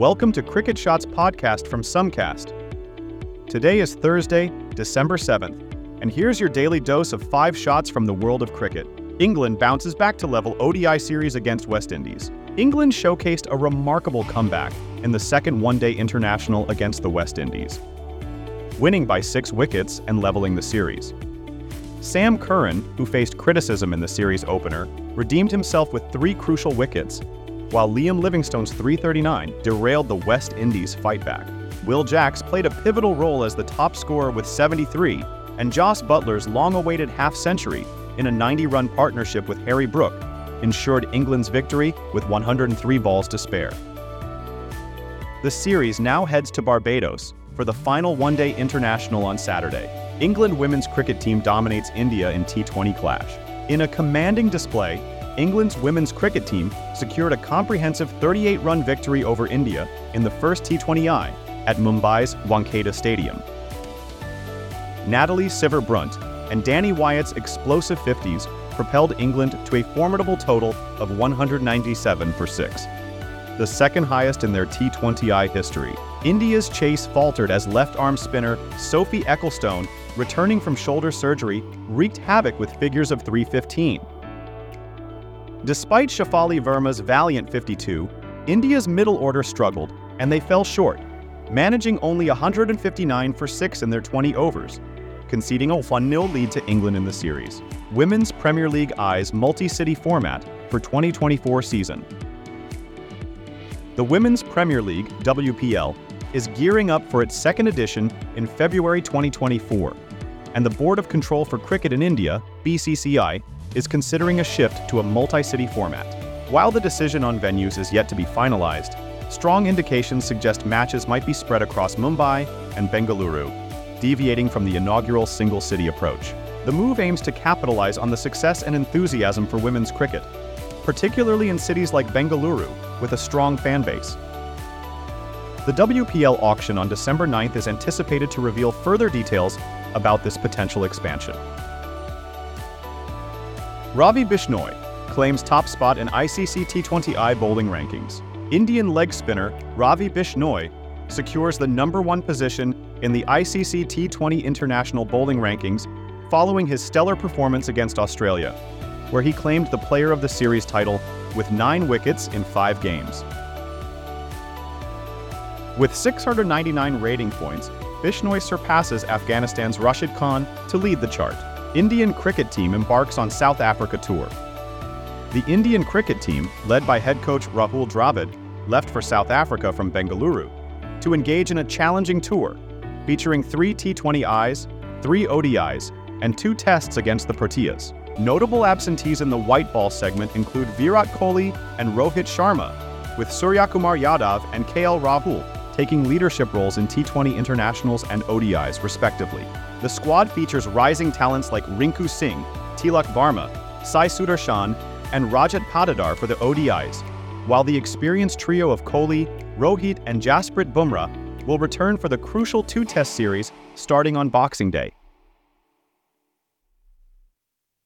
Welcome to Cricket Shots podcast from Sumcast. Today is Thursday, December 7th, and here's your daily dose of five shots from the world of cricket. England bounces back to level ODI series against West Indies. England showcased a remarkable comeback in the second one-day international against the West Indies, winning by six wickets and leveling the series. Sam Curran, who faced criticism in the series opener, redeemed himself with three crucial wickets while Liam Livingstone's 339 derailed the West Indies fight back. Will Jacks played a pivotal role as the top scorer with 73, and Jos Buttler's long-awaited half-century in a 90-run partnership with Harry Brook ensured England's victory with 103 balls to spare. The series now heads to Barbados for the final one-day international on Saturday. England women's cricket team dominates India in T20 clash. In a commanding display, England's women's cricket team secured a comprehensive 38-run victory over India in the first T20I at Mumbai's Wankhede Stadium. Natalie Sciver-Brunt and Danni Wyatt's explosive 50s propelled England to a formidable total of 197 for 6, the second highest in their T20I history. India's chase faltered as left-arm spinner Sophie Ecclestone, returning from shoulder surgery, wreaked havoc with figures of 315. Despite Shafali Verma's valiant 52, India's middle order struggled, and they fell short, managing only 159 for 6 in their 20 overs, conceding a 1-0 lead to England in the series. Women's Premier League eyes multi-city format for 2024 season. The Women's Premier League, WPL, is gearing up for its second edition in February 2024, and the Board of Control for Cricket in India, BCCI, is considering a shift to a multi-city format. While the decision on venues is yet to be finalized, strong indications suggest matches might be spread across Mumbai and Bengaluru, deviating from the inaugural single-city approach. The move aims to capitalize on the success and enthusiasm for women's cricket, particularly in cities like Bengaluru, with a strong fan base. The WPL auction on December 9th is anticipated to reveal further details about this potential expansion. Ravi Bishnoi claims top spot in ICC T20I bowling rankings. Indian leg spinner Ravi Bishnoi secures the number one position in the ICC T20 International Bowling Rankings following his stellar performance against Australia, where he claimed the Player of the Series title with nine wickets in five games. With 699 rating points, Bishnoi surpasses Afghanistan's Rashid Khan to lead the chart. Indian cricket team embarks on South Africa tour. The Indian cricket team, led by head coach Rahul Dravid, left for South Africa from Bengaluru to engage in a challenging tour featuring three T20Is, three ODIs, and two tests against the Proteas. Notable absentees in the white ball segment include Virat Kohli and Rohit Sharma, with Suryakumar Yadav and KL Rahul taking leadership roles in T20 internationals and ODIs, respectively. The squad features rising talents like Rinku Singh, Tilak Varma, Sai Sudarshan, and Rajat Patidar for the ODIs, while the experienced trio of Kohli, Rohit, and Jasprit Bumrah will return for the crucial two-test series starting on Boxing Day.